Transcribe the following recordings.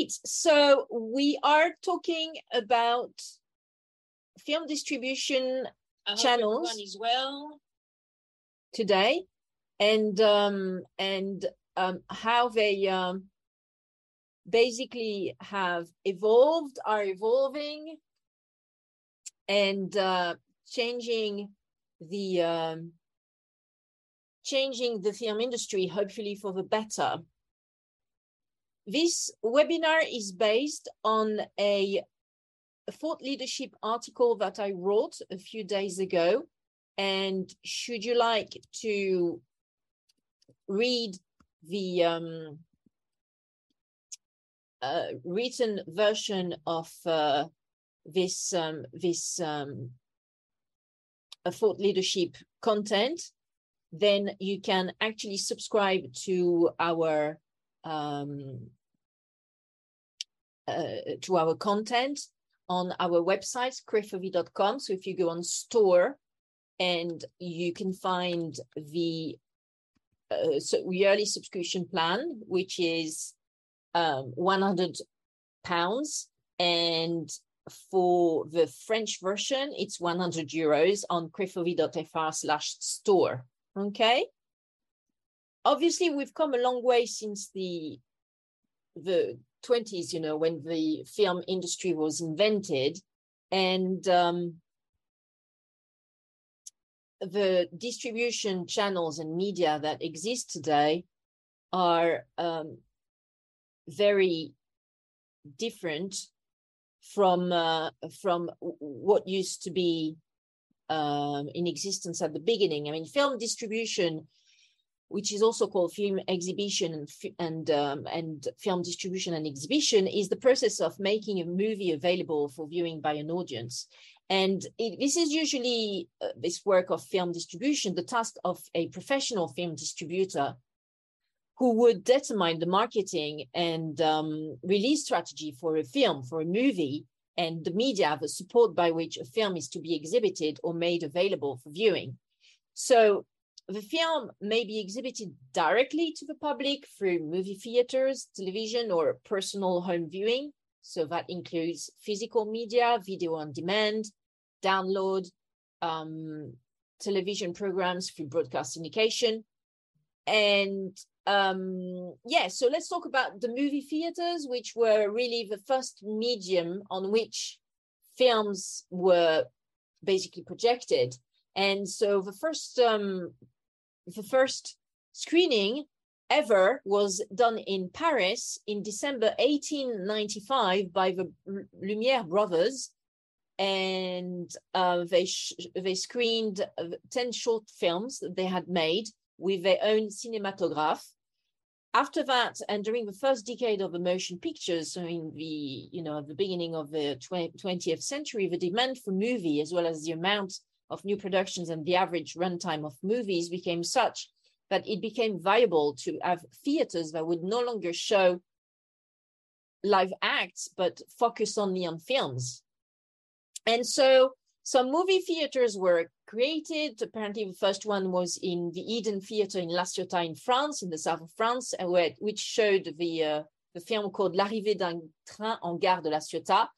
Great. So we are talking about film distribution I Channels. is well. today and um and um how they um basically have evolved are evolving and uh changing the um changing the film industry hopefully for the better this webinar is based on a thought leadership article that i wrote a few days ago. And should you like to read the um, uh, written version of uh, this um, this um, thought leadership content, then you can actually subscribe to our um, uh, to our content on our website, crefovi.com. So if you go on store and you can find the uh, so yearly subscription plan, which is um, 100 pounds. And for the French version, it's 100 euros on crefovi.fr slash store. Okay. Obviously, we've come a long way since the the 20s, you know, when the film industry was invented. And um, the distribution channels and media that exist today are um, very different from uh, from what used to be um, in existence at the beginning. I mean, film distribution, which is also called film exhibition and and um, and film distribution and exhibition, is the process of making a movie available for viewing by an audience. And it, this is usually uh, this work of film distribution, the task of a professional film distributor who would determine the marketing and um, release strategy for a film, for a movie, and the media, the support by which a film is to be exhibited or made available for viewing. So the film may be exhibited directly to the public through movie theaters, television, or personal home viewing. So that includes physical media, video on demand, download, um, television programs through broadcast syndication. And um, yeah, so let's talk about the movie theaters, which were really the first medium on which films were basically projected. And so the first um, the first screening ever was done in Paris in December 1895 by the Lumiere brothers, and uh, they they screened uh, ten short films that they had made with their own cinematograph. After that, and during the first decade of the motion pictures, so in the you know the beginning of the twentieth century, the demand for movie as well as the amount of new productions and the average runtime of movies became such that it became viable to have theaters that would no longer show live acts but focus only on films. And so some movie theaters were created. Apparently, the first one was in the Eden Theater in La Ciotat in France, in the south of France, where, which showed the, uh, the film called L'arrivée d'un train en gare de La Ciotat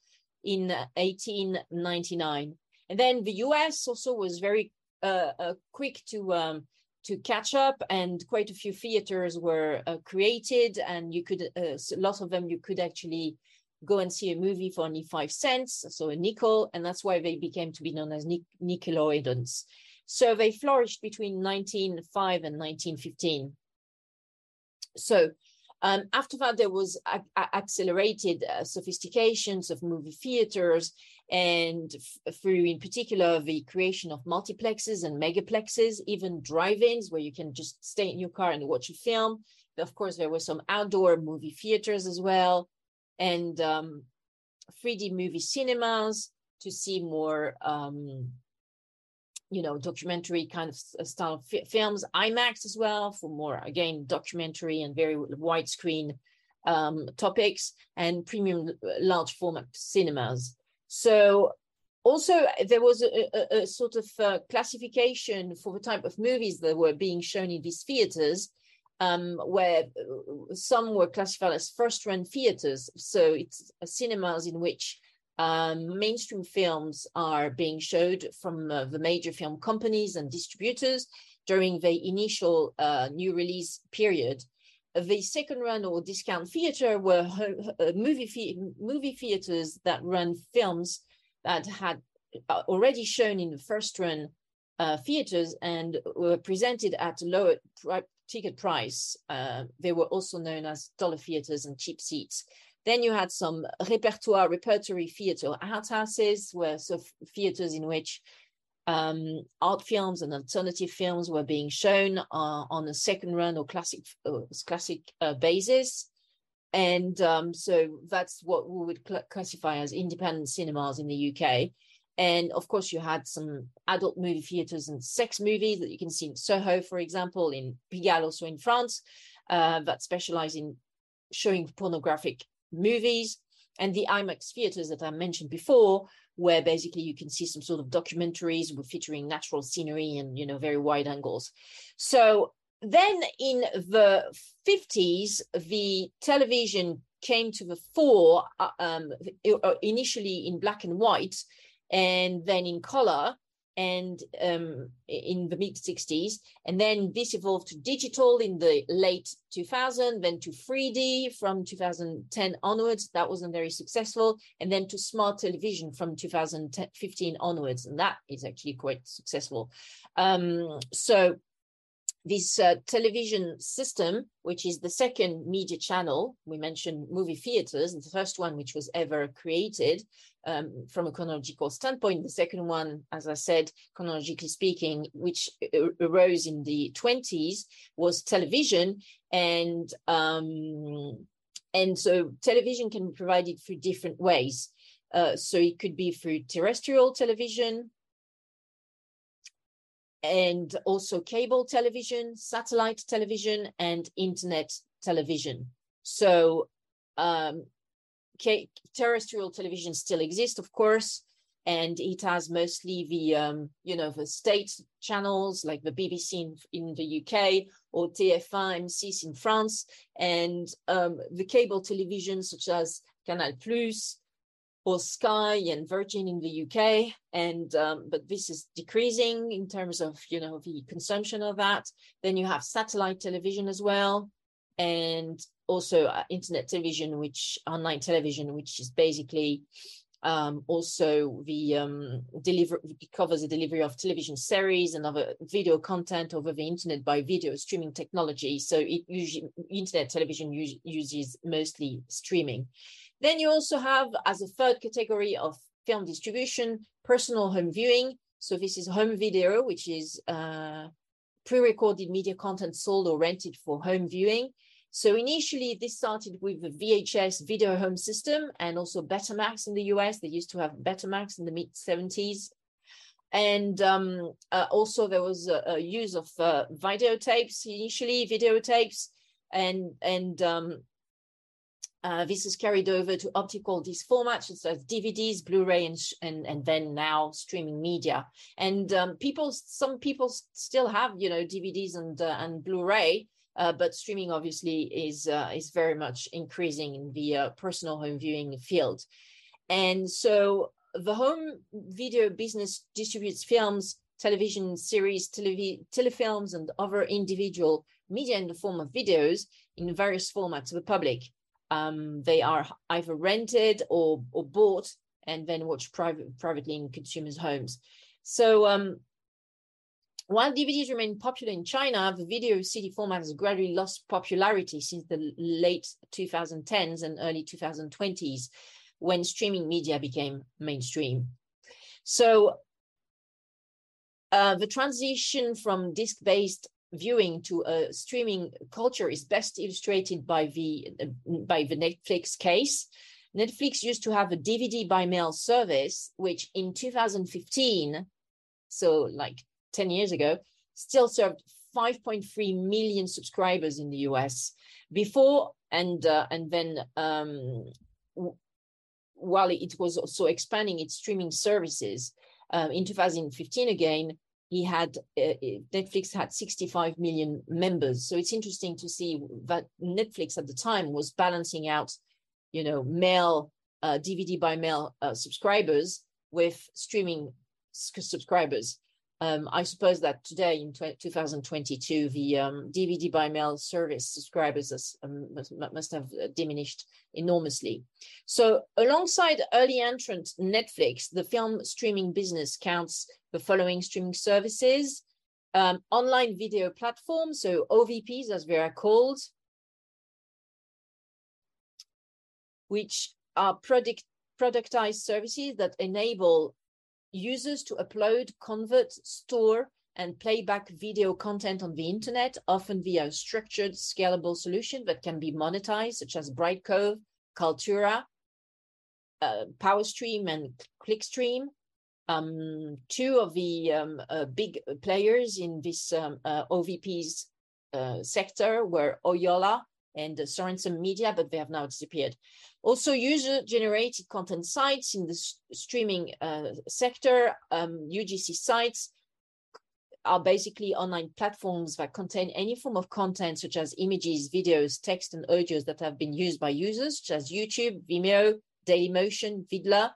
in 1899. And then the US also was very uh, uh, quick to um, to catch up, and quite a few theaters were uh, created, and you could a lot of them you could actually go and see a movie for only five cents, so a nickel, and that's why they became to be known as nic- Nickelodeons. So they flourished between 1905 and 1915. So um, after that, there was a- a- accelerated uh, sophistications of movie theaters, and f- through, in particular, the creation of multiplexes and megaplexes, even drive-ins where you can just stay in your car and watch a film. Of course, there were some outdoor movie theaters as well, and um, 3D movie cinemas to see more, um, you know, documentary kind of style of fi- films. IMAX as well for more, again, documentary and very widescreen um, topics, and premium uh, large format cinemas. So also there was a, a, a sort of uh, classification for the type of movies that were being shown in these theaters um, where uh, some were classified as first run theaters. So it's cinemas in which um, mainstream films are being showed from uh, the major film companies and distributors during the initial uh, new release period. The second run or discount theater were uh, movie, movie theaters that run films that had uh, already shown in the first run uh, theaters and were presented at a lower pri- ticket price. Uh, they were also known as dollar theaters and cheap seats. Then you had some repertoire, repertory theater art houses, were so theaters in which um, art films and alternative films were being shown uh, on a second run or classic uh, classic uh, basis. And um, so that's what we would cl- classify as independent cinemas in the UK. And of course, you had some adult movie theaters and sex movies that you can see in Soho, for example, in Pigalle, also in France, uh, that specialize in showing pornographic movies. And the IMAX theaters that I mentioned before, where basically you can see some sort of documentaries featuring natural scenery and you know very wide angles. So then in the 50s, the television came to the fore, uh, um, uh, initially in black and white, and then in color and um, in the mid 60s and then this evolved to digital in the late 2000 then to 3d from 2010 onwards. That wasn't very successful. And then to smart television from 2015 onwards. And that is actually quite successful. Um, so this uh, television system, which is the second media channel, we mentioned movie theaters, the first one which was ever created um, from a chronological standpoint. The second one, as I said, chronologically speaking, which arose in the 20s, was television. And um, and so television can be provided through different ways. Uh, so it could be through terrestrial television, and also cable television, satellite television, and internet television. So um, terrestrial television still exists, of course, and it has mostly the um, you know the state channels like the BBC in, in the UK or TF1, M6 in France, and um, the cable television such as Canal Plus, or Sky and Virgin in the UK, and um, but this is decreasing in terms of you know the consumption of that. Then you have satellite television as well, and also uh, internet television, which online television, which is basically um, also the um, deliver covers the delivery of television series and other video content over the internet by video streaming technology. So it usually internet television uses mostly streaming. Then you also have, as a third category of film distribution, personal home viewing. So this is home video, which is uh, pre-recorded media content sold or rented for home viewing. So initially, this started with the VHS video home system and also Betamax in the US. They used to have Betamax in the mid 70s. And um, uh, also, there was a, a use of uh, videotapes initially, videotapes, and and um, uh, this is carried over to optical disc formats such as DVDs, Blu-ray, and, and, and then now streaming media. And um, people, some people still have, you know, DVDs and uh, and Blu-ray, uh, but streaming obviously is uh, is very much increasing in the uh, personal home viewing field. And so the home video business distributes films, television series, televi- telefilms, and other individual media in the form of videos in various formats to the public um, they are either rented or or bought and then watched private privately in consumers' homes. So um, while DVDs remain popular in China, the video CD format has gradually lost popularity since the late 2010s and early 2020s, when streaming media became mainstream. So uh, the transition from disc-based viewing to a streaming culture is best illustrated by the by the Netflix case. Netflix used to have a DVD by mail service, which in 2015, so like 10 years ago, still served 5.3 million subscribers in the US. Before and uh, and then um, while it was also expanding its streaming services, um, in 2015 again, he had uh, Netflix had 65 million members. So it's interesting to see that Netflix at the time was balancing out, you know, mail uh, DVD by mail uh, subscribers with streaming subscribers. Um, I suppose that today in 2022, the um, DVD by mail service subscribers um, must, must, have uh, diminished enormously. So, alongside early entrant Netflix, the film streaming business counts the following streaming services um, online video platforms, so OVPs as they are called, which are product, productized services that enable users to upload, convert, store, and playback video content on the internet, often via a structured, scalable solution that can be monetized, such as Brightcove, Kaltura, uh, PowerStream, and Clickstream. Um, two of the um, uh, big players in this um, uh, OVP's uh, sector were Ooyala and Sorenson Media, but they have now disappeared. Also, user-generated content sites in the streaming uh, sector, um, UGC sites, are basically online platforms that contain any form of content such as images, videos, text, and audios that have been used by users, such as YouTube, Vimeo, Dailymotion, Viddler,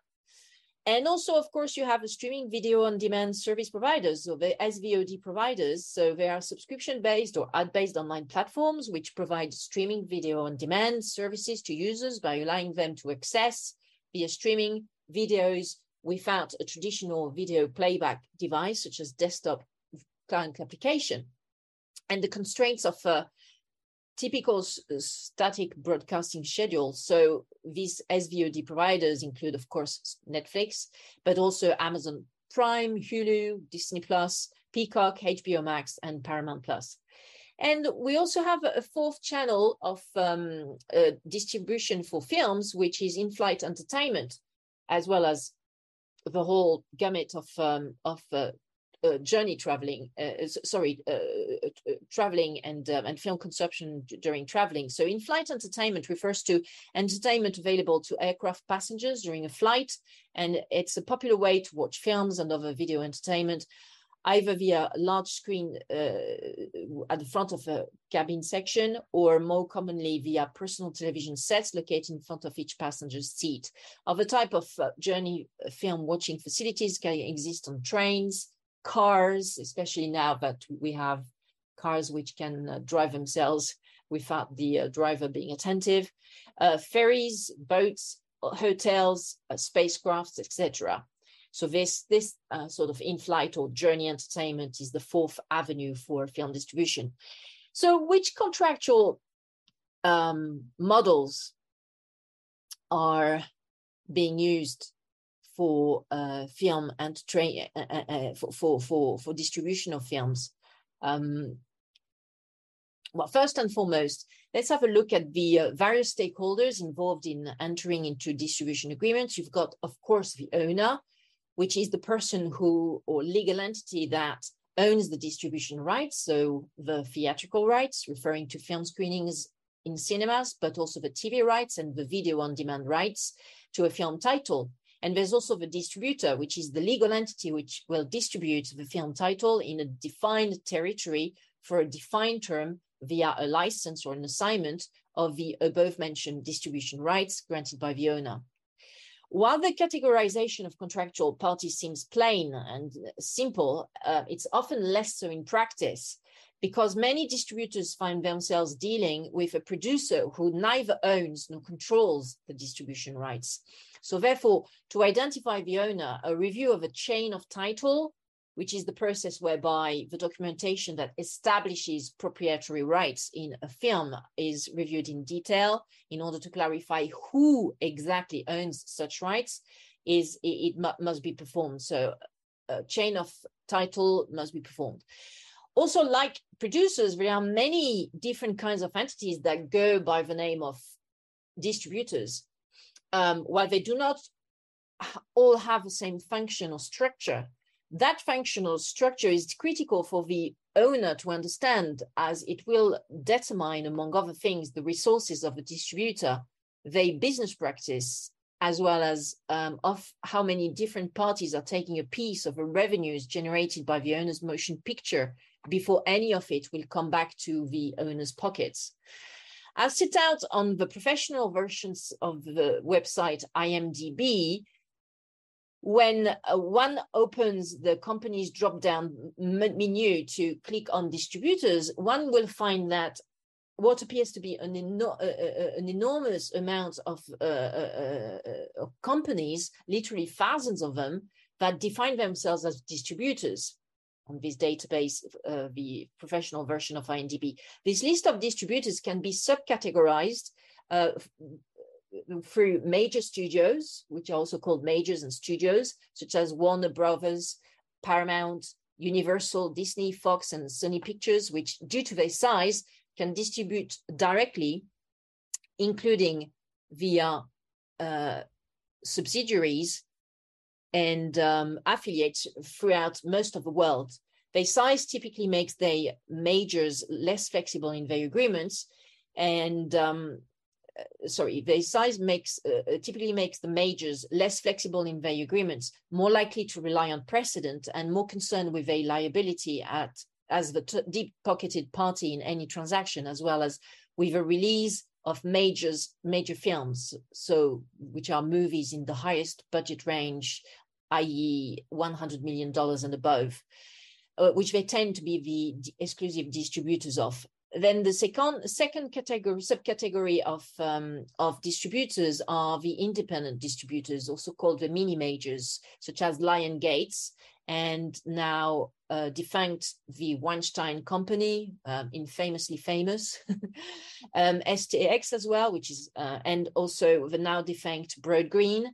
and also, of course, you have the streaming video on demand service providers, or the SVOD providers. So they are subscription based or ad based online platforms which provide streaming video on demand services to users by allowing them to access via streaming videos without a traditional video playback device, such as desktop client application. And the constraints of uh, typical static broadcasting schedule. So these SVOD providers include, of course, Netflix, but also Amazon Prime, Hulu, Disney Plus, Peacock, HBO Max, and Paramount Plus. And we also have a fourth channel of um, uh, distribution for films, which is in-flight entertainment, as well as the whole gamut of um, of uh, uh, journey traveling, uh, sorry, uh, uh, traveling and um, and film consumption during traveling. So, in-flight entertainment refers to entertainment available to aircraft passengers during a flight, and it's a popular way to watch films and other video entertainment, either via large screen uh, at the front of a cabin section, or more commonly via personal television sets located in front of each passenger's seat. Other type of journey film watching facilities can exist on trains cars, especially now that we have cars which can uh, drive themselves without the uh, driver being attentive, uh, ferries, boats, uh, hotels, uh, spacecrafts, etc. So this this uh, sort of in-flight or journey entertainment is the fourth avenue for film distribution. So which contractual um, models are being used for uh, film and train uh, uh, uh, for, for for for distribution of films. Um, well, first and foremost, let's have a look at the uh, various stakeholders involved in entering into distribution agreements. You've got, of course, the owner, which is the person who or legal entity that owns the distribution rights, so the theatrical rights, referring to film screenings in cinemas, but also the TV rights and the video on demand rights to a film title. And there's also the distributor, which is the legal entity which will distribute the film title in a defined territory for a defined term via a license or an assignment of the above mentioned distribution rights granted by the owner. While the categorization of contractual parties seems plain and simple, uh, it's often less so in practice because many distributors find themselves dealing with a producer who neither owns nor controls the distribution rights. So therefore, to identify the owner, a review of a chain of title, which is the process whereby the documentation that establishes proprietary rights in a film is reviewed in detail in order to clarify who exactly owns such rights, is it, it must be performed. So a chain of title must be performed also like producers there are many different kinds of entities that go by the name of distributors um, while they do not all have the same function or structure that functional structure is critical for the owner to understand as it will determine among other things the resources of the distributor their business practice as well as um, of how many different parties are taking a piece of the revenues generated by the owner's motion picture before any of it will come back to the owner's pockets. I've set out on the professional versions of the website IMDb. When uh, one opens the company's drop down menu to click on distributors, one will find that what appears to be an, eno- uh, uh, uh an enormous amount of, uh, uh, of companies, literally thousands of them, that define themselves as distributors on this database, uh, the professional version of IMDb. This list of distributors can be subcategorized uh, through major studios, which are also called majors and studios, such as Warner Brothers, Paramount, Universal, Disney, Fox, and Sony Pictures, which, due to their size, can distribute directly, including via uh, subsidiaries and um, affiliates throughout most of the world. Their size typically makes their majors less flexible in their agreements, and um, uh, sorry, their size makes uh, uh, typically makes the majors less flexible in their agreements, more likely to rely on precedent, and more concerned with their liability at as the t- deep-pocketed party in any transaction, as well as with a release of majors major films so which are movies in the highest budget range i.e 100 million dollars and above uh, which they tend to be the exclusive distributors of. Then the second second category subcategory of um, of distributors are the independent distributors also called the mini majors such as Lionsgate and now uh, defunct the Weinstein Company, um, infamously famous, um, STX as well, which is, uh, and also the now defunct Broad Green,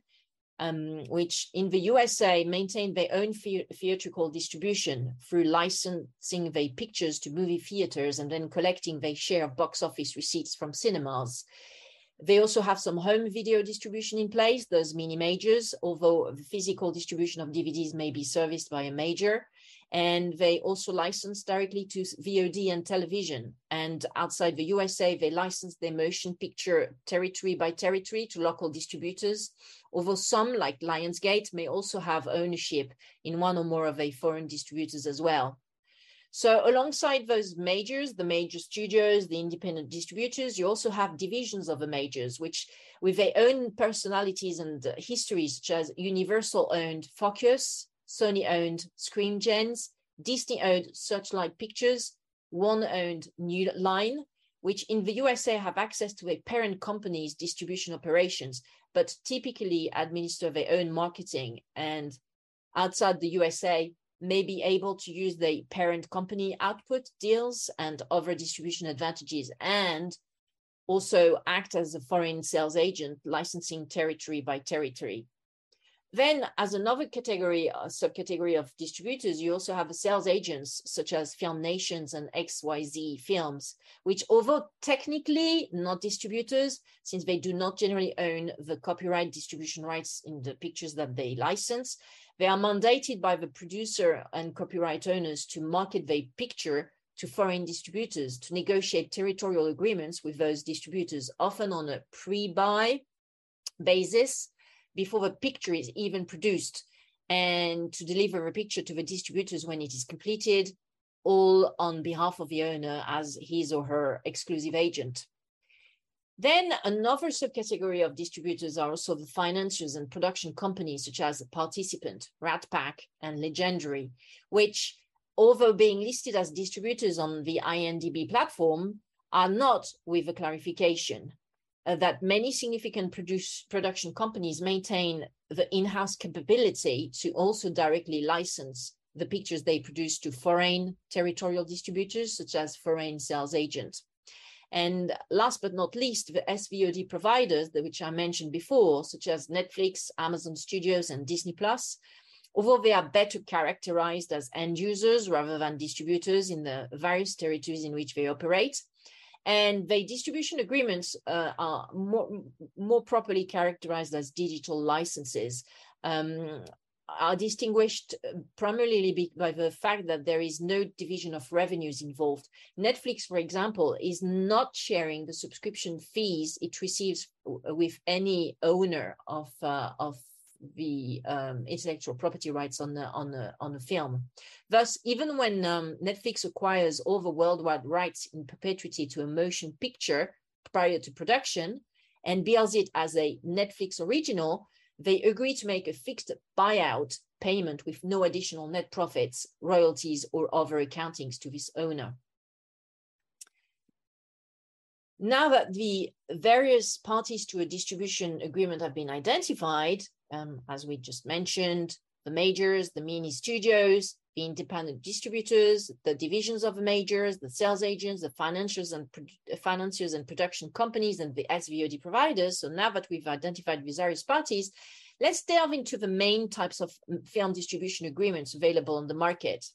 um, which in the USA maintain their own theatrical distribution through licensing their pictures to movie theaters and then collecting their share of box office receipts from cinemas. They also have some home video distribution in place, those mini majors, although the physical distribution of DVDs may be serviced by a major. And they also license directly to VOD and television. And outside the USA, they license their motion picture territory by territory to local distributors. Although some, like Lionsgate, may also have ownership in one or more of their foreign distributors as well. So alongside those majors, the major studios, the independent distributors, you also have divisions of the majors, which with their own personalities and histories, such as Universal owned Focus, Sony owned Screen Gems, Disney owned Searchlight Pictures, Warner owned New Line, which in the USA have access to a parent company's distribution operations, but typically administer their own marketing. And outside the USA, may be able to use the parent company output deals and other distribution advantages and also act as a foreign sales agent licensing territory by territory then as another category a subcategory of distributors you also have sales agents such as film nations and xyz films which although technically not distributors since they do not generally own the copyright distribution rights in the pictures that they license they are mandated by the producer and copyright owners to market their picture to foreign distributors to negotiate territorial agreements with those distributors, often on a pre buy basis before the picture is even produced, and to deliver a picture to the distributors when it is completed, all on behalf of the owner as his or her exclusive agent. Then another subcategory of distributors are also the financiers and production companies such as Participant, Rat Pack, and Legendary, which, although being listed as distributors on the IMDb platform, are not with a clarification uh, that many significant produce, production companies maintain the in-house capability to also directly license the pictures they produce to foreign territorial distributors, such as foreign sales agents. And last but not least, the SVOD providers, which I mentioned before, such as Netflix, Amazon Studios, and Disney Plus, although they are better characterized as end users rather than distributors in the various territories in which they operate. And the distribution agreements uh, are more, more properly characterized as digital licenses. Um, are distinguished uh, primarily by the fact that there is no division of revenues involved. Netflix, for example, is not sharing the subscription fees it receives with any owner of uh, of the um, intellectual property rights on the on the on the film. Thus, even when um, Netflix acquires all the worldwide rights in perpetuity to a motion picture prior to production and bills it as a Netflix original, they agree to make a fixed buyout payment with no additional net profits, royalties, or other accountings to this owner. Now that the various parties to a distribution agreement have been identified, um, as we just mentioned, the majors, the mini studios, the independent distributors, the divisions of the majors, the sales agents, the financiers and financiers and production companies, and the SVOD providers. So now that we've identified these various parties, let's delve into the main types of film distribution agreements available on the market.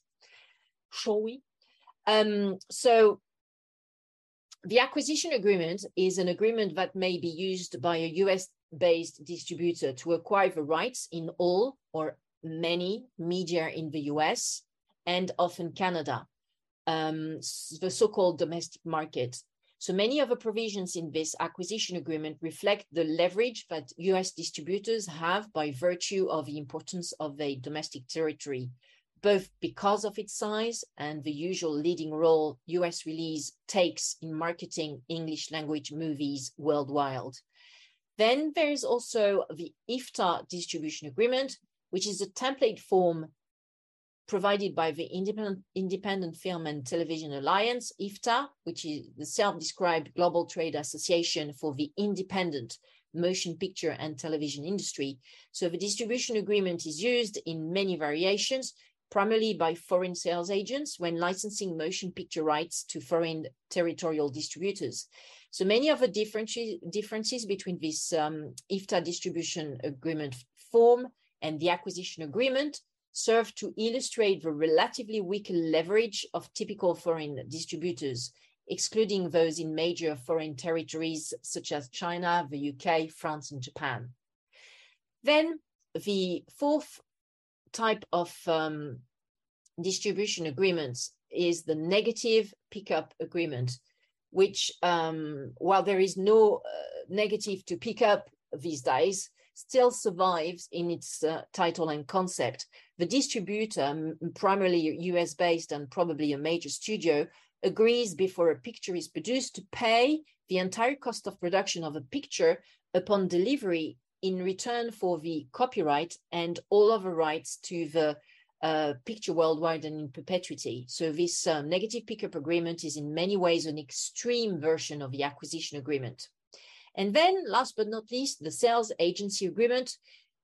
Shall we? Um, so the acquisition agreement is an agreement that may be used by a US based distributor to acquire the rights in all or many media in the US and often Canada, um, the so called domestic market. So many of the provisions in this acquisition agreement reflect the leverage that US distributors have by virtue of the importance of a domestic territory, both because of its size and the usual leading role US release takes in marketing English language movies worldwide. Then there is also the IFTA distribution agreement, which is a template form provided by the Independent, Independent Film and Television Alliance, IFTA, which is the self-described global trade association for the independent motion picture and television industry. So the distribution agreement is used in many variations, primarily by foreign sales agents when licensing motion picture rights to foreign territorial distributors. So many of the differences, between this um, IFTA distribution agreement form and the acquisition agreement serve to illustrate the relatively weak leverage of typical foreign distributors, excluding those in major foreign territories such as China, the UK, France, and Japan. Then the fourth type of um, distribution agreements is the negative pickup agreement, which, um, while there is no uh, negative to pick up these days, still survives in its uh, title and concept. The distributor, primarily US based and probably a major studio, agrees before a picture is produced to pay the entire cost of production of a picture upon delivery in return for the copyright and all other rights to the uh, picture worldwide and in perpetuity. So this uh, negative pickup agreement is in many ways an extreme version of the acquisition agreement. And then, last but not least, the sales agency agreement,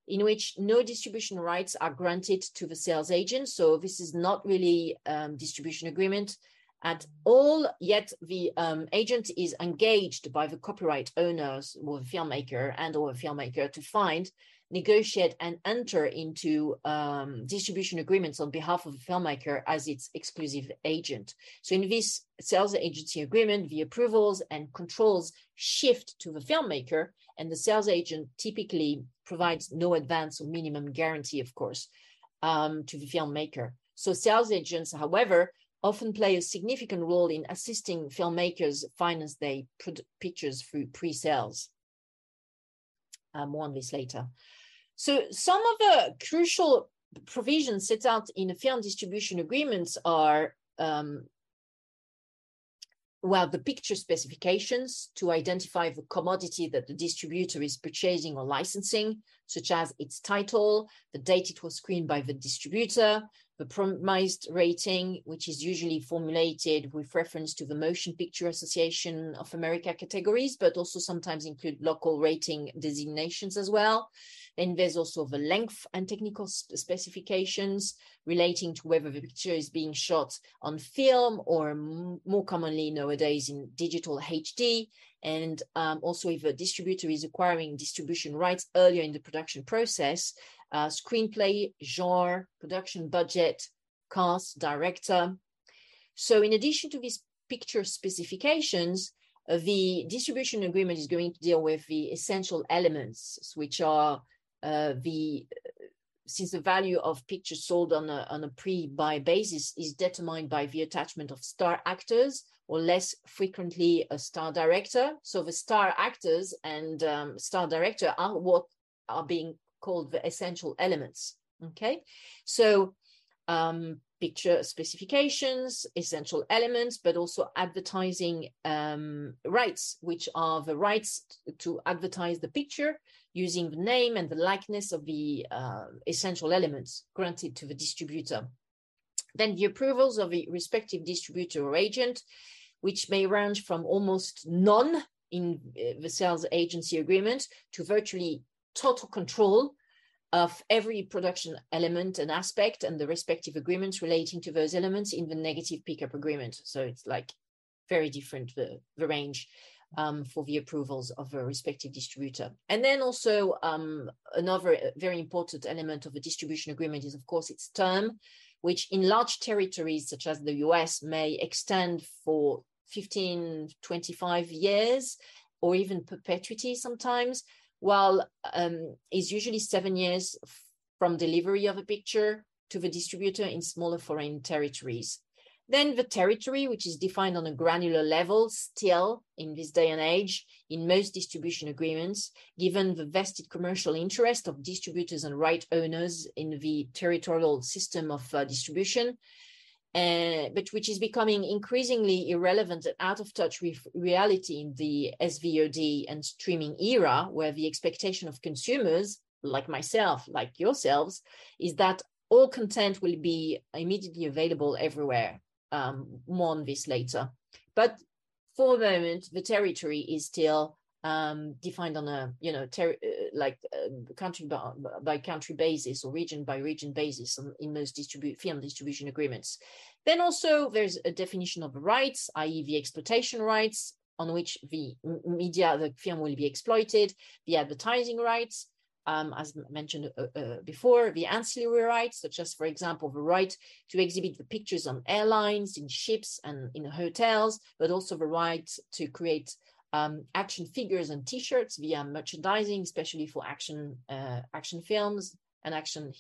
in which no distribution rights are granted to the sales agent. So this is not really um, distribution agreement at all, yet the um, agent is engaged by the copyright owners or the filmmaker and or a filmmaker to find negotiate and enter into um, distribution agreements on behalf of the filmmaker as its exclusive agent. So in this sales agency agreement, the approvals and controls shift to the filmmaker, and the sales agent typically provides no advance or minimum guarantee, of course, um, to the filmmaker. So sales agents, however, often play a significant role in assisting filmmakers finance their pictures through pre-sales. Uh, more on this later. So some of the crucial provisions set out in the film distribution agreements are um, well, the picture specifications to identify the commodity that the distributor is purchasing or licensing, such as its title, the date it was screened by the distributor, the promised rating, which is usually formulated with reference to the Motion Picture Association of America categories, but also sometimes include local rating designations as well. Then there's also the length and technical specifications relating to whether the picture is being shot on film or more commonly nowadays in digital HD. And um, also if a distributor is acquiring distribution rights earlier in the production process, uh, screenplay, genre, production budget, cast, director. So in addition to these picture specifications, uh, the distribution agreement is going to deal with the essential elements, which are uh, the since the value of pictures sold on a, on a pre-buy basis is determined by the attachment of star actors or less frequently a star director. So the star actors and um, star director are what are being called the essential elements. Okay, so um, picture specifications, essential elements, but also advertising um, rights, which are the rights to advertise the picture using the name and the likeness of the uh, essential elements granted to the distributor. Then the approvals of the respective distributor or agent, which may range from almost none in uh, the sales agency agreement to virtually total control of every production element and aspect and the respective agreements relating to those elements in the negative pickup agreement. So it's like very different, the, the range um, for the approvals of a respective distributor. And then also um, another uh, very important element of a distribution agreement is, of course, its term, which in large territories such as the US may extend for 15, 25 years or even perpetuity sometimes, while um, is usually seven years from delivery of a picture to the distributor in smaller foreign territories. Then the territory, which is defined on a granular level, still in this day and age, in most distribution agreements, given the vested commercial interest of distributors and right owners in the territorial system of uh, distribution, uh, but which is becoming increasingly irrelevant and out of touch with reality in the SVOD and streaming era, where the expectation of consumers, like myself, like yourselves, is that all content will be immediately available everywhere um, more on this later. But for the moment, the territory is still um, defined on a you know ter- uh, like uh, country by, by, country basis or region by region basis in, most film distribution agreements. Then also there's a definition of the rights, i.e., the exploitation rights on which the media the film will be exploited, the advertising rights, um, as mentioned uh, uh, before, the ancillary rights, such as, for example, the right to exhibit the pictures on airlines, in ships, and in hotels, but also the right to create um, action figures and T-shirts via merchandising, especially for action uh, action films and action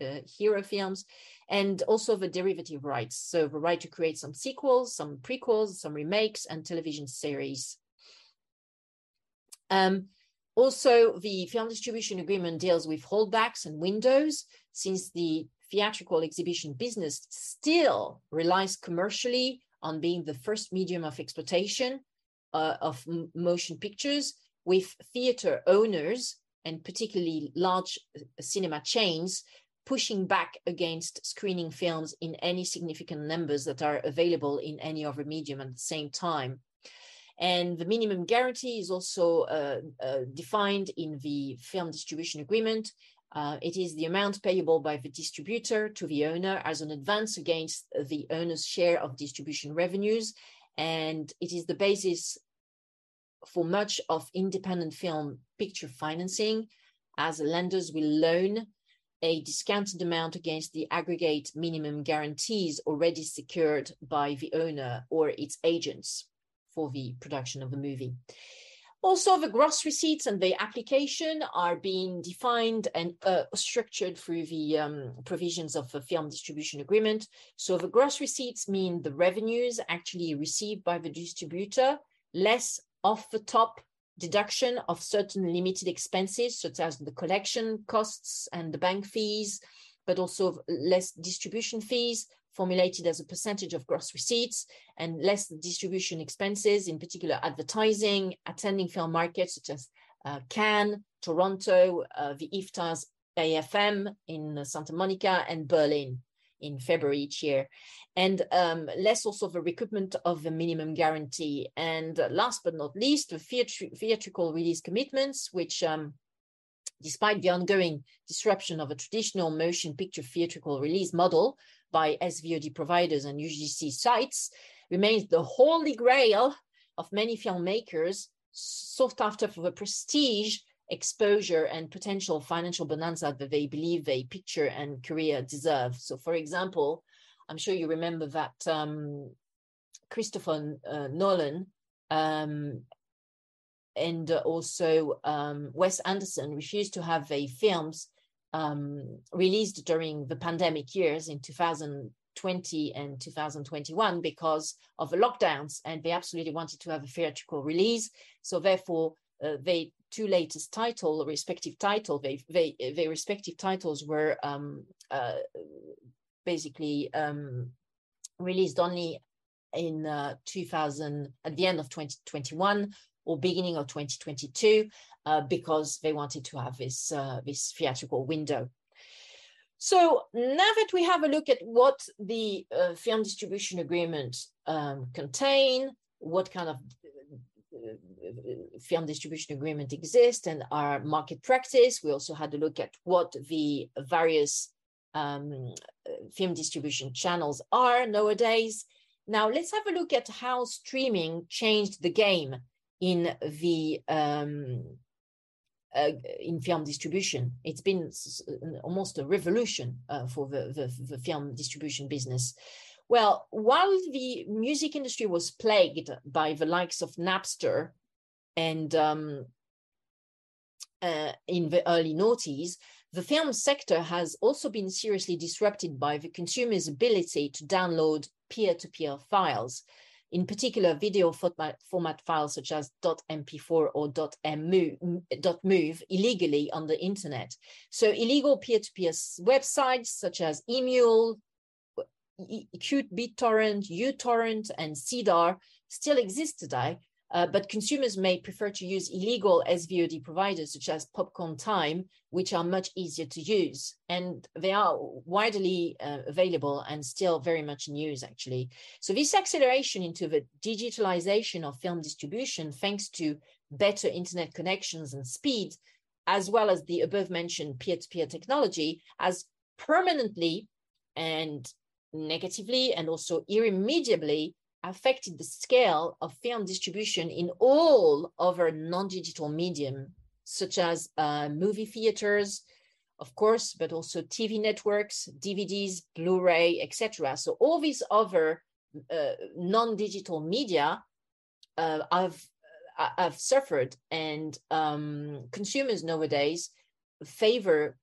uh, hero films, and also the derivative rights. So the right to create some sequels, some prequels, some remakes, and television series. Um, also, the film distribution agreement deals with holdbacks and windows, since the theatrical exhibition business still relies commercially on being the first medium of exploitation uh, of motion pictures, with theater owners and particularly large uh, cinema chains pushing back against screening films in any significant numbers that are available in any other medium at the same time. And the minimum guarantee is also uh, uh, defined in the film distribution agreement. Uh, it is the amount payable by the distributor to the owner as an advance against the owner's share of distribution revenues. And it is the basis for much of independent film picture financing, as lenders will loan a discounted amount against the aggregate minimum guarantees already secured by the owner or its agents for the production of the movie. Also, the gross receipts and the application are being defined and uh, structured through the um, provisions of the film distribution agreement. So, the gross receipts mean the revenues actually received by the distributor, less off the top deduction of certain limited expenses, such as the collection costs and the bank fees, but also less distribution fees, formulated as a percentage of gross receipts and less distribution expenses, in particular advertising, attending film markets such as uh, Cannes, Toronto, uh, the IFTA's AFM in Santa Monica, and Berlin in February each year. And um, less also the recoupment of the minimum guarantee. And last but not least, the theatrical release commitments, which um, despite the ongoing disruption of a traditional motion picture theatrical release model, by SVOD providers and UGC sites remains the holy grail of many filmmakers sought after for the prestige, exposure, and potential financial bonanza that they believe they picture and career deserve. So, for example, I'm sure you remember that um, Christopher uh, Nolan um, and also um, Wes Anderson refused to have their films um, released during the pandemic years in 2020 and 2021 because of the lockdowns, and they absolutely wanted to have a theatrical release. So therefore, uh, they two latest title, respective title, they, they, their respective titles were um, uh, basically um, released only in uh, 2000 at the end of 2021 or beginning of 2022 uh, because they wanted to have this uh, this theatrical window. So now that we have a look at what the uh, film distribution agreement um, contain, what kind of uh, film distribution agreement exists and our market practice, we also had a look at what the various um, film distribution channels are nowadays. Now let's have a look at how streaming changed the game in the um, uh, in film distribution. It's been almost a revolution uh, for the, the, the, film distribution business. Well, while the music industry was plagued by the likes of Napster and um, uh, in the early noughties, the film sector has also been seriously disrupted by the consumer's ability to download peer to peer files in particular video format, format files such as .mp4 or .mov illegally on the internet. So illegal peer-to-peer websites such as Emule, qBittorrent, uTorrent, and Seedr still exist today, uh, but consumers may prefer to use illegal SVOD providers such as Popcorn Time, which are much easier to use. And they are widely uh, available and still very much in use, actually. So, this acceleration into the digitalization of film distribution, thanks to better internet connections and speed, as well as the above mentioned peer to peer technology, has permanently and negatively and also irremediably affected the scale of film distribution in all other non-digital medium, such as uh, movie theaters, of course, but also TV networks, DVDs, Blu-ray, etc. So all these other uh, non-digital media uh, have uh, have suffered, and um, consumers nowadays favor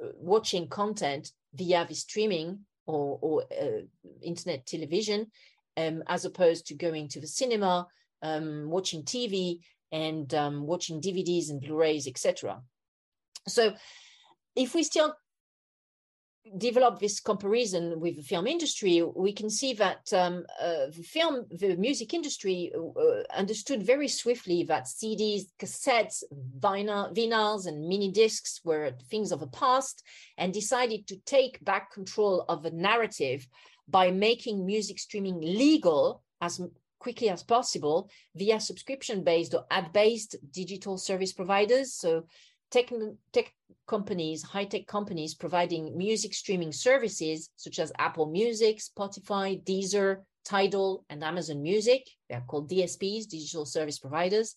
uh, watching content via the streaming or, or uh, internet television um, as opposed to going to the cinema, um, watching TV, and um, watching DVDs and Blu-rays, etc. So, if we still develop this comparison with the film industry, we can see that um, uh, the film, the music industry uh, understood very swiftly that CDs, cassettes, vinyl, vinyls, and mini discs were things of the past, and decided to take back control of the narrative by making music streaming legal as quickly as possible via subscription based or ad based digital service providers. So, tech, tech companies, high tech companies providing music streaming services such as Apple Music, Spotify, Deezer, Tidal, and Amazon Music. They're called DSPs, digital service providers.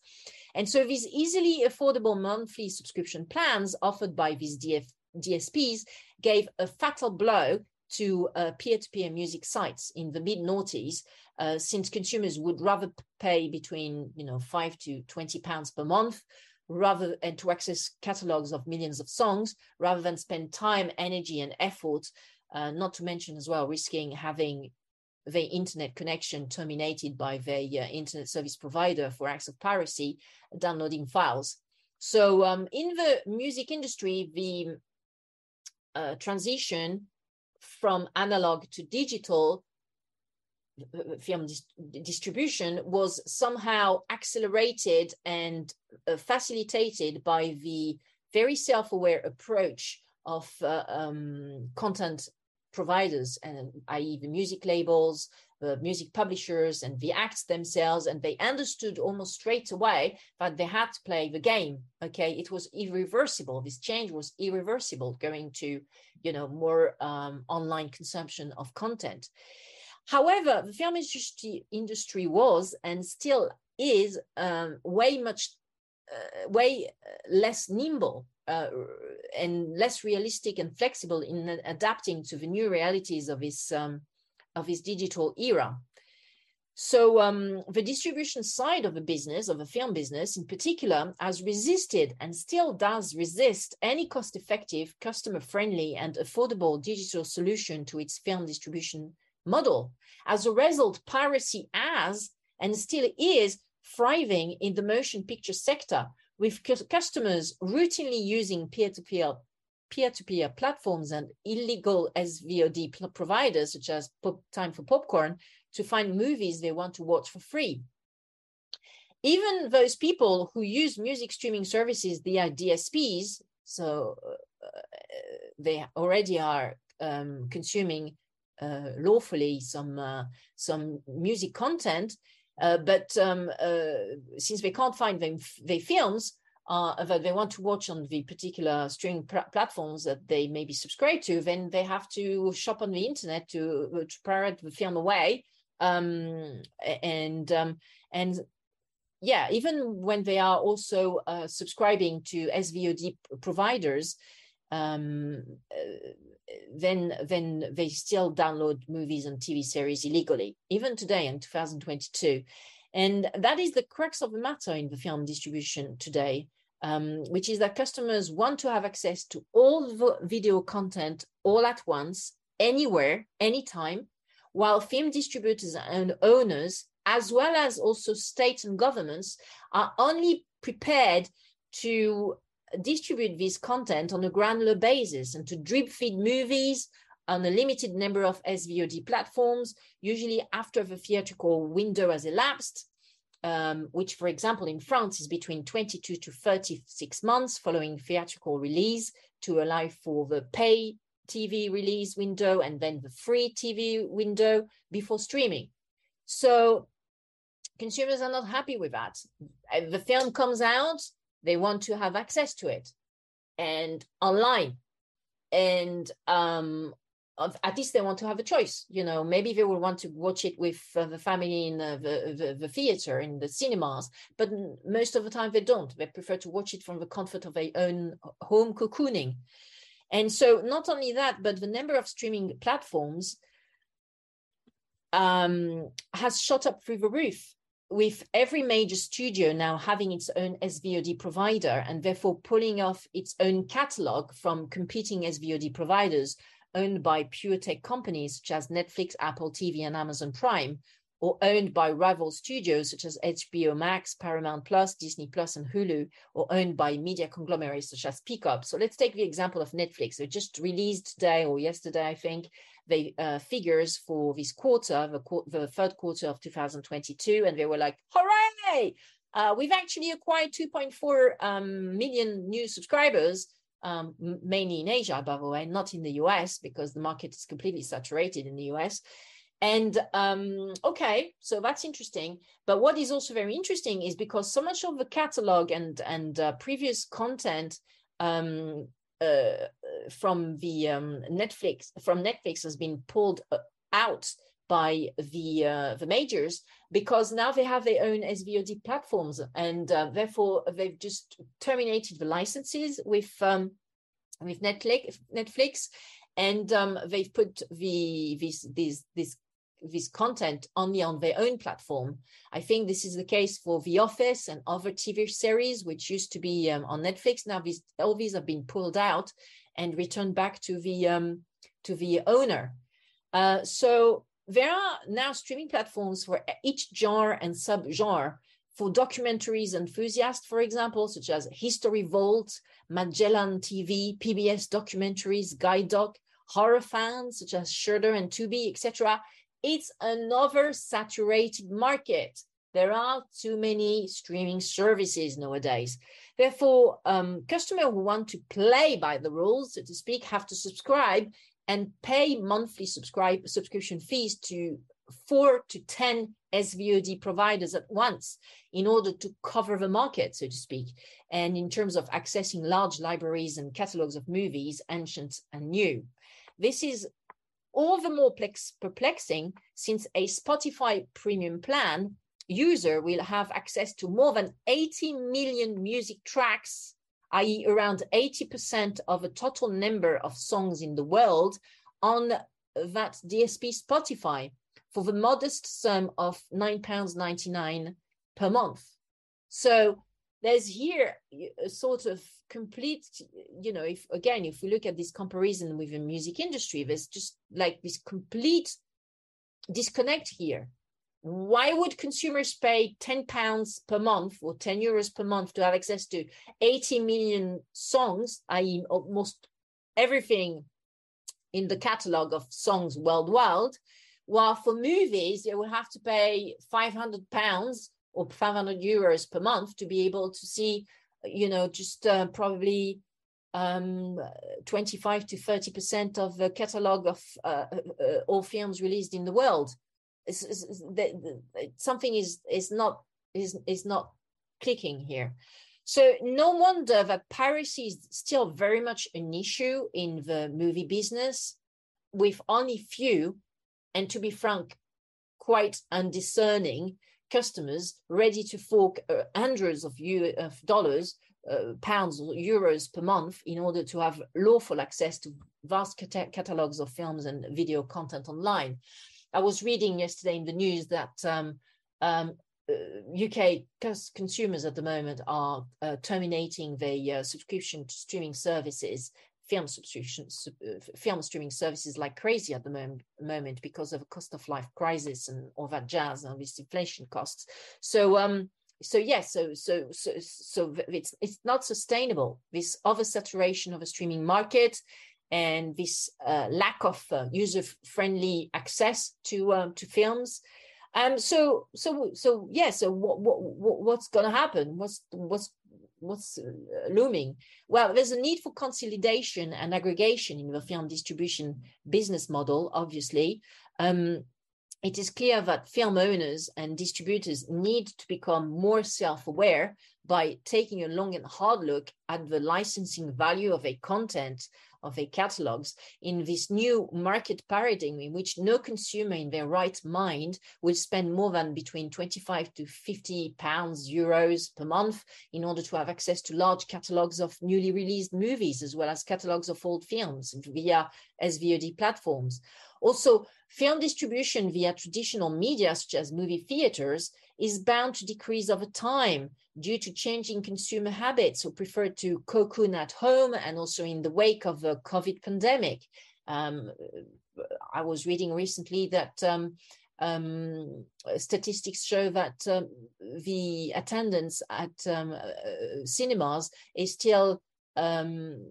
And so these easily affordable monthly subscription plans offered by these DF, DSPs gave a fatal blow to uh, peer-to-peer music sites in the mid noughties, uh, since consumers would rather pay between you know five to twenty pounds per month, rather and to access catalogs of millions of songs, rather than spend time, energy, and effort. Uh, not to mention as well risking having the internet connection terminated by the uh, internet service provider for acts of piracy, downloading files. So um, in the music industry, the uh, transition from analog to digital film dis- distribution was somehow accelerated and uh, facilitated by the very self-aware approach of uh, um, content providers and i.e the music labels the music publishers and the acts themselves and they understood almost straight away that they had to play the game okay? It was irreversible. This change was irreversible going to you know more um, online consumption of content. However the film industry, industry was and still is um, way much uh, way less nimble uh, and less realistic and flexible in adapting to the new realities of this um, of this digital era. So um, the distribution side of the business, of the film business in particular, has resisted and still does resist any cost-effective, customer-friendly and affordable digital solution to its film distribution model. As a result, piracy has and still is thriving in the motion picture sector, with customers routinely using peer-to-peer peer-to-peer platforms and illegal SVOD providers such as Pop Time for Popcorn to find movies they want to watch for free. Even those people who use music streaming services via DSPs, so uh, they already are um, consuming uh, lawfully some uh, some music content, uh, but um, uh, since they can't find them, their films, uh, that they want to watch on the particular streaming platforms that they maybe subscribe to, then they have to shop on the internet to, to pirate the film away um, and um, and yeah, even when they are also uh, subscribing to SVOD providers, um, uh, then then they still download movies and TV series illegally, even today in 2022. And that is the crux of the matter in the film distribution today, um, which is that customers want to have access to all video content all at once, anywhere, anytime, while film distributors and owners, as well as also states and governments, are only prepared to distribute this content on a granular basis and to drip feed movies on a limited number of SVOD platforms, usually after the theatrical window has elapsed, um, which, for example, in France is between 22 to 36 months following theatrical release to allow for the pay TV release window and then the free TV window before streaming. So consumers are not happy with that. The film comes out, they want to have access to it and online. And um, at least they want to have a choice. You know, maybe they will want to watch it with uh, the family in uh, the, the, the theater, in the cinemas, but most of the time they don't. They prefer to watch it from the comfort of their own home cocooning. And so, not only that, but the number of streaming platforms um, has shot up through the roof, with every major studio now having its own SVOD provider and therefore pulling off its own catalog from competing SVOD providers owned by pure tech companies such as Netflix, Apple TV, and Amazon Prime, or owned by rival studios such as HBO Max, Paramount Plus, Disney Plus, and Hulu, or owned by media conglomerates such as Peacock. So let's take the example of Netflix. They just released today or yesterday, I think, the uh, figures for this quarter, the, the, third quarter of 2022, and they were like, hooray! Uh, we've actually acquired 2.4 um, million new subscribers, um, mainly in Asia, by the way, not in the US, because the market is completely saturated in the US. And um, okay, so that's interesting. But what is also very interesting is because so much of the catalog and and uh, previous content um, uh, from the um, Netflix from Netflix has been pulled uh, out by the uh, the majors because now they have their own SVOD platforms and uh, therefore they've just terminated the licenses with um, with Netflix Netflix and um, they've put the this this this this content only on their own platform. I think this is the case for The Office and other TV series, which used to be um, on Netflix. Now these all these have been pulled out and returned back to the um, to the owner. Uh, so there are now streaming platforms for each genre and subgenre. For documentaries enthusiasts, for example, such as History Vault, Magellan TV, PBS documentaries, GuideDoc, horror fans such as Shudder and Tubi, etc it's another saturated market. There are too many streaming services nowadays. Therefore, um, customers who want to play by the rules, so to speak, have to subscribe and pay monthly subscribe subscription fees to four to 10 SVOD providers at once in order to cover the market, so to speak. And in terms of accessing large libraries and catalogs of movies, ancient and new. This is all the more perplexing since a Spotify premium plan user will have access to more than 80 million music tracks, i.e., around 80% of the total number of songs in the world on that DSP Spotify, for the modest sum of £9.99 per month. So there's here a sort of complete, you know, if again, if we look at this comparison with the music industry, there's just like this complete disconnect here. Why would consumers pay 10 pounds per month or 10 euros per month to have access to 80 million songs, i.e., almost everything in the catalog of songs worldwide? While for movies, they will have to pay 500 pounds or 500 euros per month to be able to see, you know, just uh, probably um, 25 to 30 percent of the catalog of uh, uh, all films released in the world. Something is is not is is not clicking here. So no wonder that piracy is still very much an issue in the movie business, with only few, and to be frank, quite undiscerning customers ready to fork uh, hundreds of, U- of dollars, uh, pounds, or euros per month in order to have lawful access to vast cat- catalogs of films and video content online. I was reading yesterday in the news that um, um, uh, UK consumers at the moment are uh, terminating their uh, subscription to streaming services, film subscriptions, uh, film streaming services like crazy at the moment, moment because of a cost of life crisis and all that jazz and these inflation costs. So, um, so yes, so so so so it's it's not sustainable. This oversaturation of a streaming market and this uh, lack of uh, user-friendly access to um, to films. Um, so so so yeah. So what what, what what's going to happen? What's what's what's uh, looming? Well, there's a need for consolidation and aggregation in the film distribution business model. Obviously, um, it is clear that film owners and distributors need to become more self-aware by taking a long and hard look at the licensing value of a content of a catalogs in this new market paradigm in which no consumer in their right mind will spend more than between 25 to 50 pounds euros per month in order to have access to large catalogs of newly released movies as well as catalogs of old films via SVOD platforms. Also, film distribution via traditional media such as movie theaters is bound to decrease over time due to changing consumer habits who prefer to cocoon at home and also in the wake of the COVID pandemic. Um, I was reading recently that um, um, statistics show that um, the attendance at um, uh, cinemas is still, um,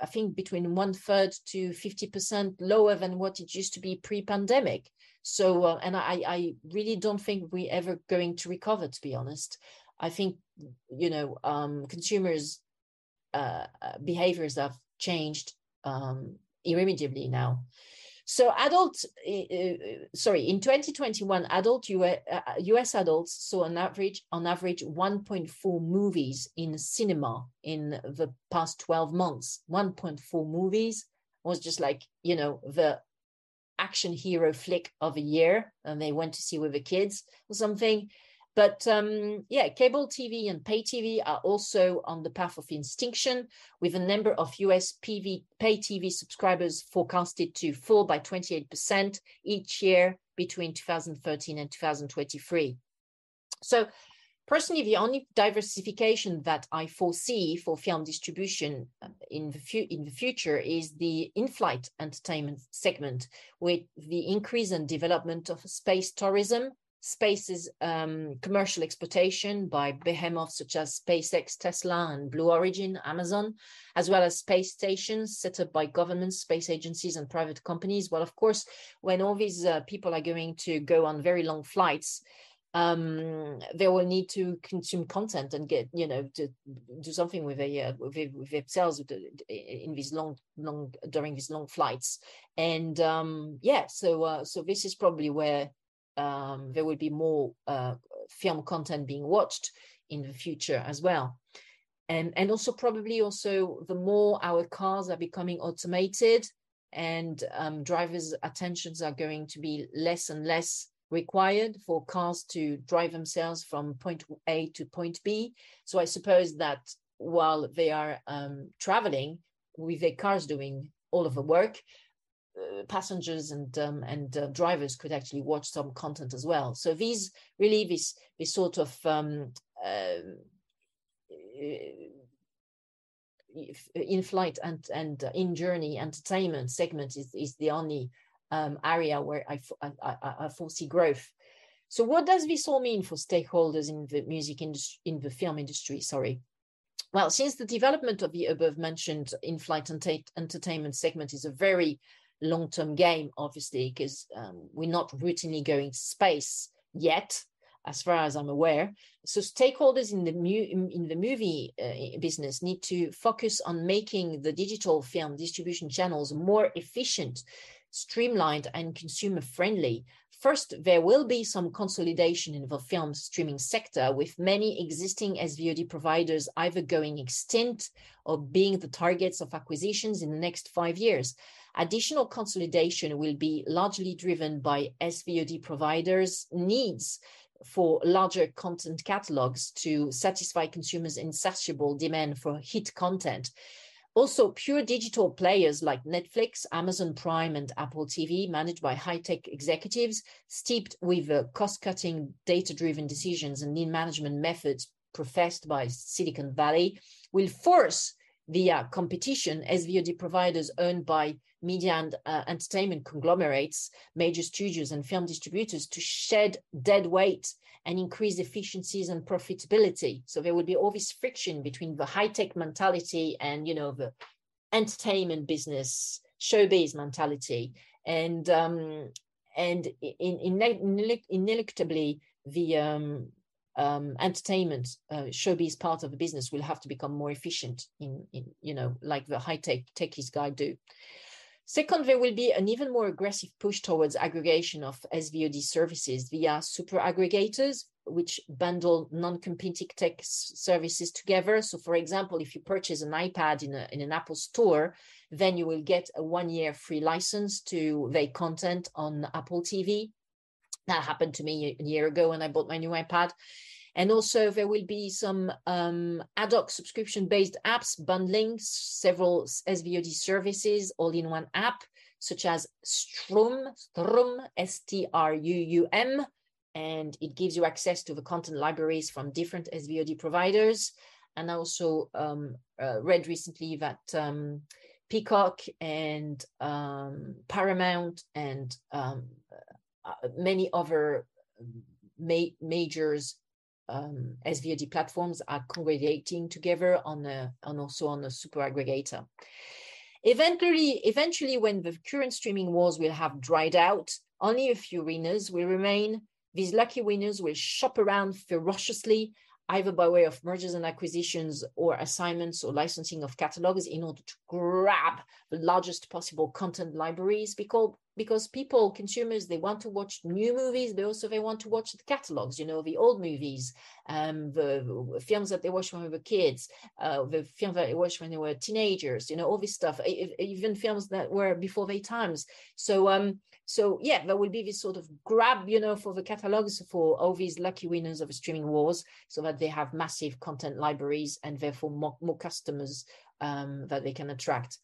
I think, between one third to 50% lower than what it used to be pre pandemic. So, uh, and I, I really don't think we're ever going to recover, to be honest. I think, you know, um, consumers' uh, uh behaviors have changed um, irremediably now. So adult, uh, sorry, in 2021, adult US, US uh, adults saw on average, on average 1.4 movies in cinema in the past 12 months. 1.4 movies was just like, you know, the action hero flick of a year and they went to see with the kids or something. But um, yeah, cable TV and pay TV are also on the path of extinction, with a number of US PV, pay TV subscribers forecasted to fall by 28% each year between 2013 and 2023. So Personally, the only diversification that I foresee for film distribution um, in the, fu- in the future is the in-flight entertainment segment, with the increase and development of space tourism, space's um, commercial exploitation by behemoths such as SpaceX, Tesla, and Blue Origin, Amazon, as well as space stations set up by governments, space agencies, and private companies. Well, of course, when all these uh, people are going to go on very long flights, um, they will need to consume content and get you know to do something with a uh, with, with themselves in these long long during these long flights. And um, yeah so uh, so this is probably where um, there will be more uh, film content being watched in the future as well. And and also probably also the more our cars are becoming automated and um, drivers attentions are going to be less and less required for cars to drive themselves from point A to point B. So I suppose that while they are um, traveling with their cars doing all of the work, uh, passengers and um, and uh, drivers could actually watch some content as well. So these really this this sort of um, uh, in flight and and uh, in journey entertainment segment is is the only um, area where I, I, I foresee growth. So what does this all mean for stakeholders in the music industry, in the film industry? Sorry. Well, since the development of the above mentioned in-flight entertainment segment is a very long-term game, obviously, because um, we're not routinely going to space yet, as far as I'm aware. So stakeholders in the mu- in the movie uh, business need to focus on making the digital film distribution channels more efficient, streamlined, and consumer friendly. First, there will be some consolidation in the film streaming sector, with many existing SVOD providers either going extinct or being the targets of acquisitions in the next five years. Additional consolidation will be largely driven by SVOD providers' needs for larger content catalogs to satisfy consumers' insatiable demand for hit content. Also, pure digital players like Netflix, Amazon Prime, and Apple TV, managed by high tech executives, steeped with uh, cost cutting, data driven decisions and lean management methods professed by Silicon Valley, will force via competition SVOD providers owned by media and uh, entertainment conglomerates, major studios, and film distributors to shed dead weight and increase efficiencies and profitability. So there will be all this friction between the high tech mentality and you know the entertainment business showbiz mentality, and um, and in, in, in, ineluctably the um, um, entertainment uh, showbiz part of the business will have to become more efficient in, in you know like the high tech techies guy do Second, there will be an even more aggressive push towards aggregation of SVOD services via super aggregators, which bundle non-competing tech services together. So for example, if you purchase an iPad in, a, in an Apple store, then you will get a one-year free license to their content on Apple TV. That happened to me a year ago when I bought my new iPad. And also there will be some um, ad hoc subscription-based apps bundling several SVOD services all in one app, such as Struum, Struum, S-T-R-U-U-M, and it gives you access to the content libraries from different SVOD providers. And I also um, uh, read recently that um, Peacock and um, Paramount and um, uh, many other ma- majors um, SVOD platforms are congregating together on a, and also on a super aggregator. Eventually, eventually, when the current streaming wars will have dried out, only a few winners will remain. These lucky winners will shop around ferociously, either by way of mergers and acquisitions or assignments or licensing of catalogs in order to grab the largest possible content libraries because because people consumers they want to watch new movies but also they want to watch the catalogs you know the old movies um the, the films that they watched when they were kids uh the films that they watched when they were teenagers you know all this stuff even films that were before their times. So um so yeah there will be this sort of grab you know for the catalogs for all these lucky winners of the streaming wars so that they have massive content libraries and therefore more, more customers um, that they can attract.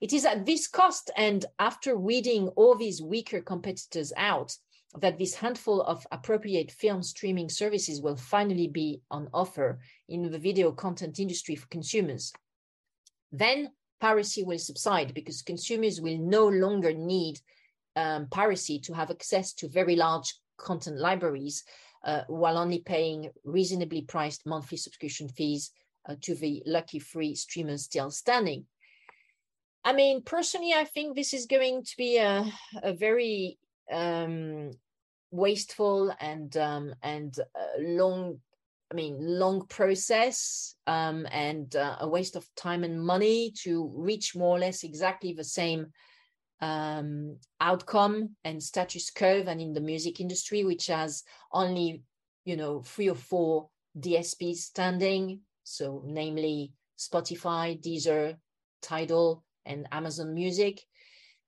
It is at this cost and after weeding all these weaker competitors out that this handful of appropriate film streaming services will finally be on offer in the video content industry for consumers. Then piracy will subside because consumers will no longer need um, piracy to have access to very large content libraries uh, while only paying reasonably priced monthly subscription fees uh, to the lucky free streamers still standing. I mean, personally, I think this is going to be a, a very um, wasteful and um, and uh, long, I mean, long process um, and uh, a waste of time and money to reach more or less exactly the same um, outcome and status quo than in the music industry, which has only, you know, three or four DSPs standing so namely Spotify, Deezer, Tidal, and Amazon Music.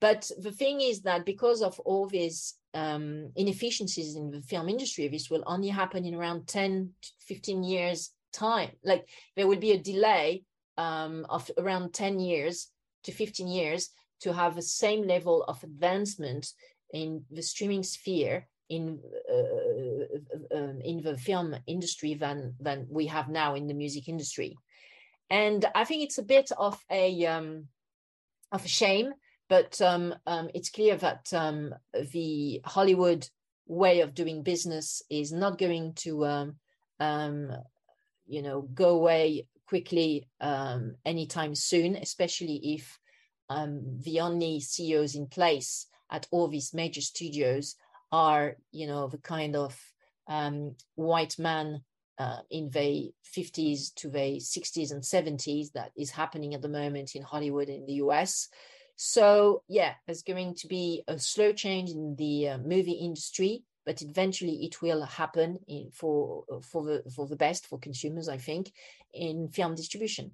But the thing is that because of all these um, inefficiencies in the film industry, this will only happen in around 10 to 15 years time. Like there will be a delay um, of around 10 years to 15 years to have the same level of advancement in the streaming sphere in uh, um, in the film industry than than we have now in the music industry. And i think it's a bit of a um, of a shame but um, um, it's clear that um, the hollywood way of doing business is not going to um, you know go away quickly anytime soon especially if the only ceos in place at all these major studios are you know the kind of white man uh, in the 50s to the 60s and 70s that is happening at the moment in Hollywood in the US. So yeah, there's going to be a slow change in the uh, movie industry, but eventually it will happen in, for for the for the best for consumers, I think, in film distribution.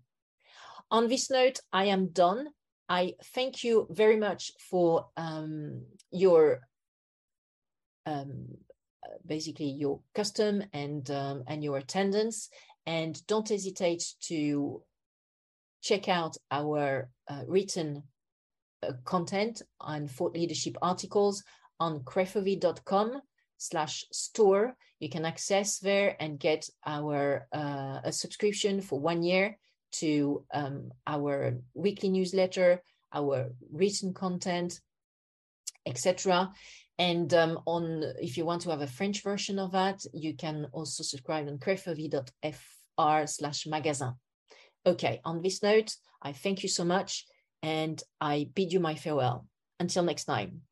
On this note, I am done. I thank you very much for um, your um, basically your custom and um, and your attendance. And don't hesitate to check out our uh, written uh, content on thought leadership articles on crefovi.com slash store. You can access there and get our uh, a subscription for one year to um, our weekly newsletter our written content etc and um, on if you want to have a French version of that, you can also subscribe on crefovi.fr slash magazine. Okay, on this note, I thank you so much and I bid you my farewell. Until next time.